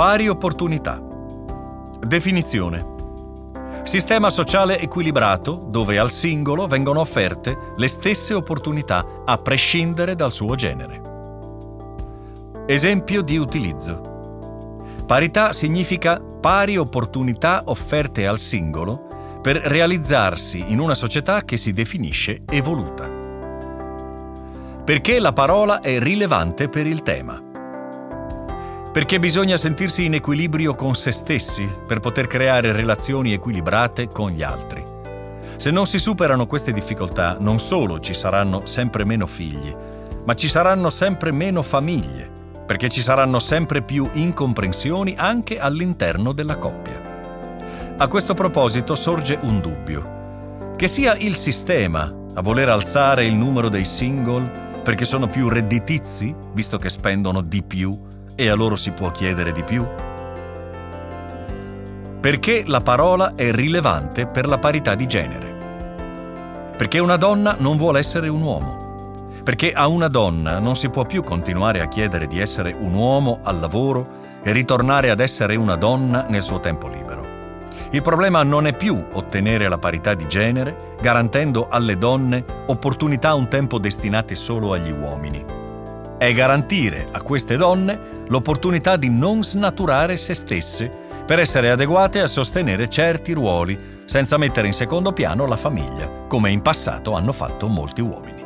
Pari opportunità. Definizione. Sistema sociale equilibrato dove al singolo vengono offerte le stesse opportunità a prescindere dal suo genere. Esempio di utilizzo. Parità significa pari opportunità offerte al singolo per realizzarsi in una società che si definisce evoluta. Perché la parola è rilevante per il tema. Perché bisogna sentirsi in equilibrio con se stessi per poter creare relazioni equilibrate con gli altri. Se non si superano queste difficoltà, non solo ci saranno sempre meno figli, ma ci saranno sempre meno famiglie, perché ci saranno sempre più incomprensioni anche all'interno della coppia. A questo proposito sorge un dubbio. Che sia il sistema a voler alzare il numero dei single perché sono più redditizi, visto che spendono di più e a loro si può chiedere di più? Perché la parola è rilevante per la parità di genere. Perché una donna non vuole essere un uomo. Perché a una donna non si può più continuare a chiedere di essere un uomo al lavoro e ritornare ad essere una donna nel suo tempo libero. Il problema non è più ottenere la parità di genere, garantendo alle donne opportunità un tempo destinate solo agli uomini. È garantire a queste donne l'opportunità di non snaturare se stesse per essere adeguate a sostenere certi ruoli senza mettere in secondo piano la famiglia, come in passato hanno fatto molti uomini.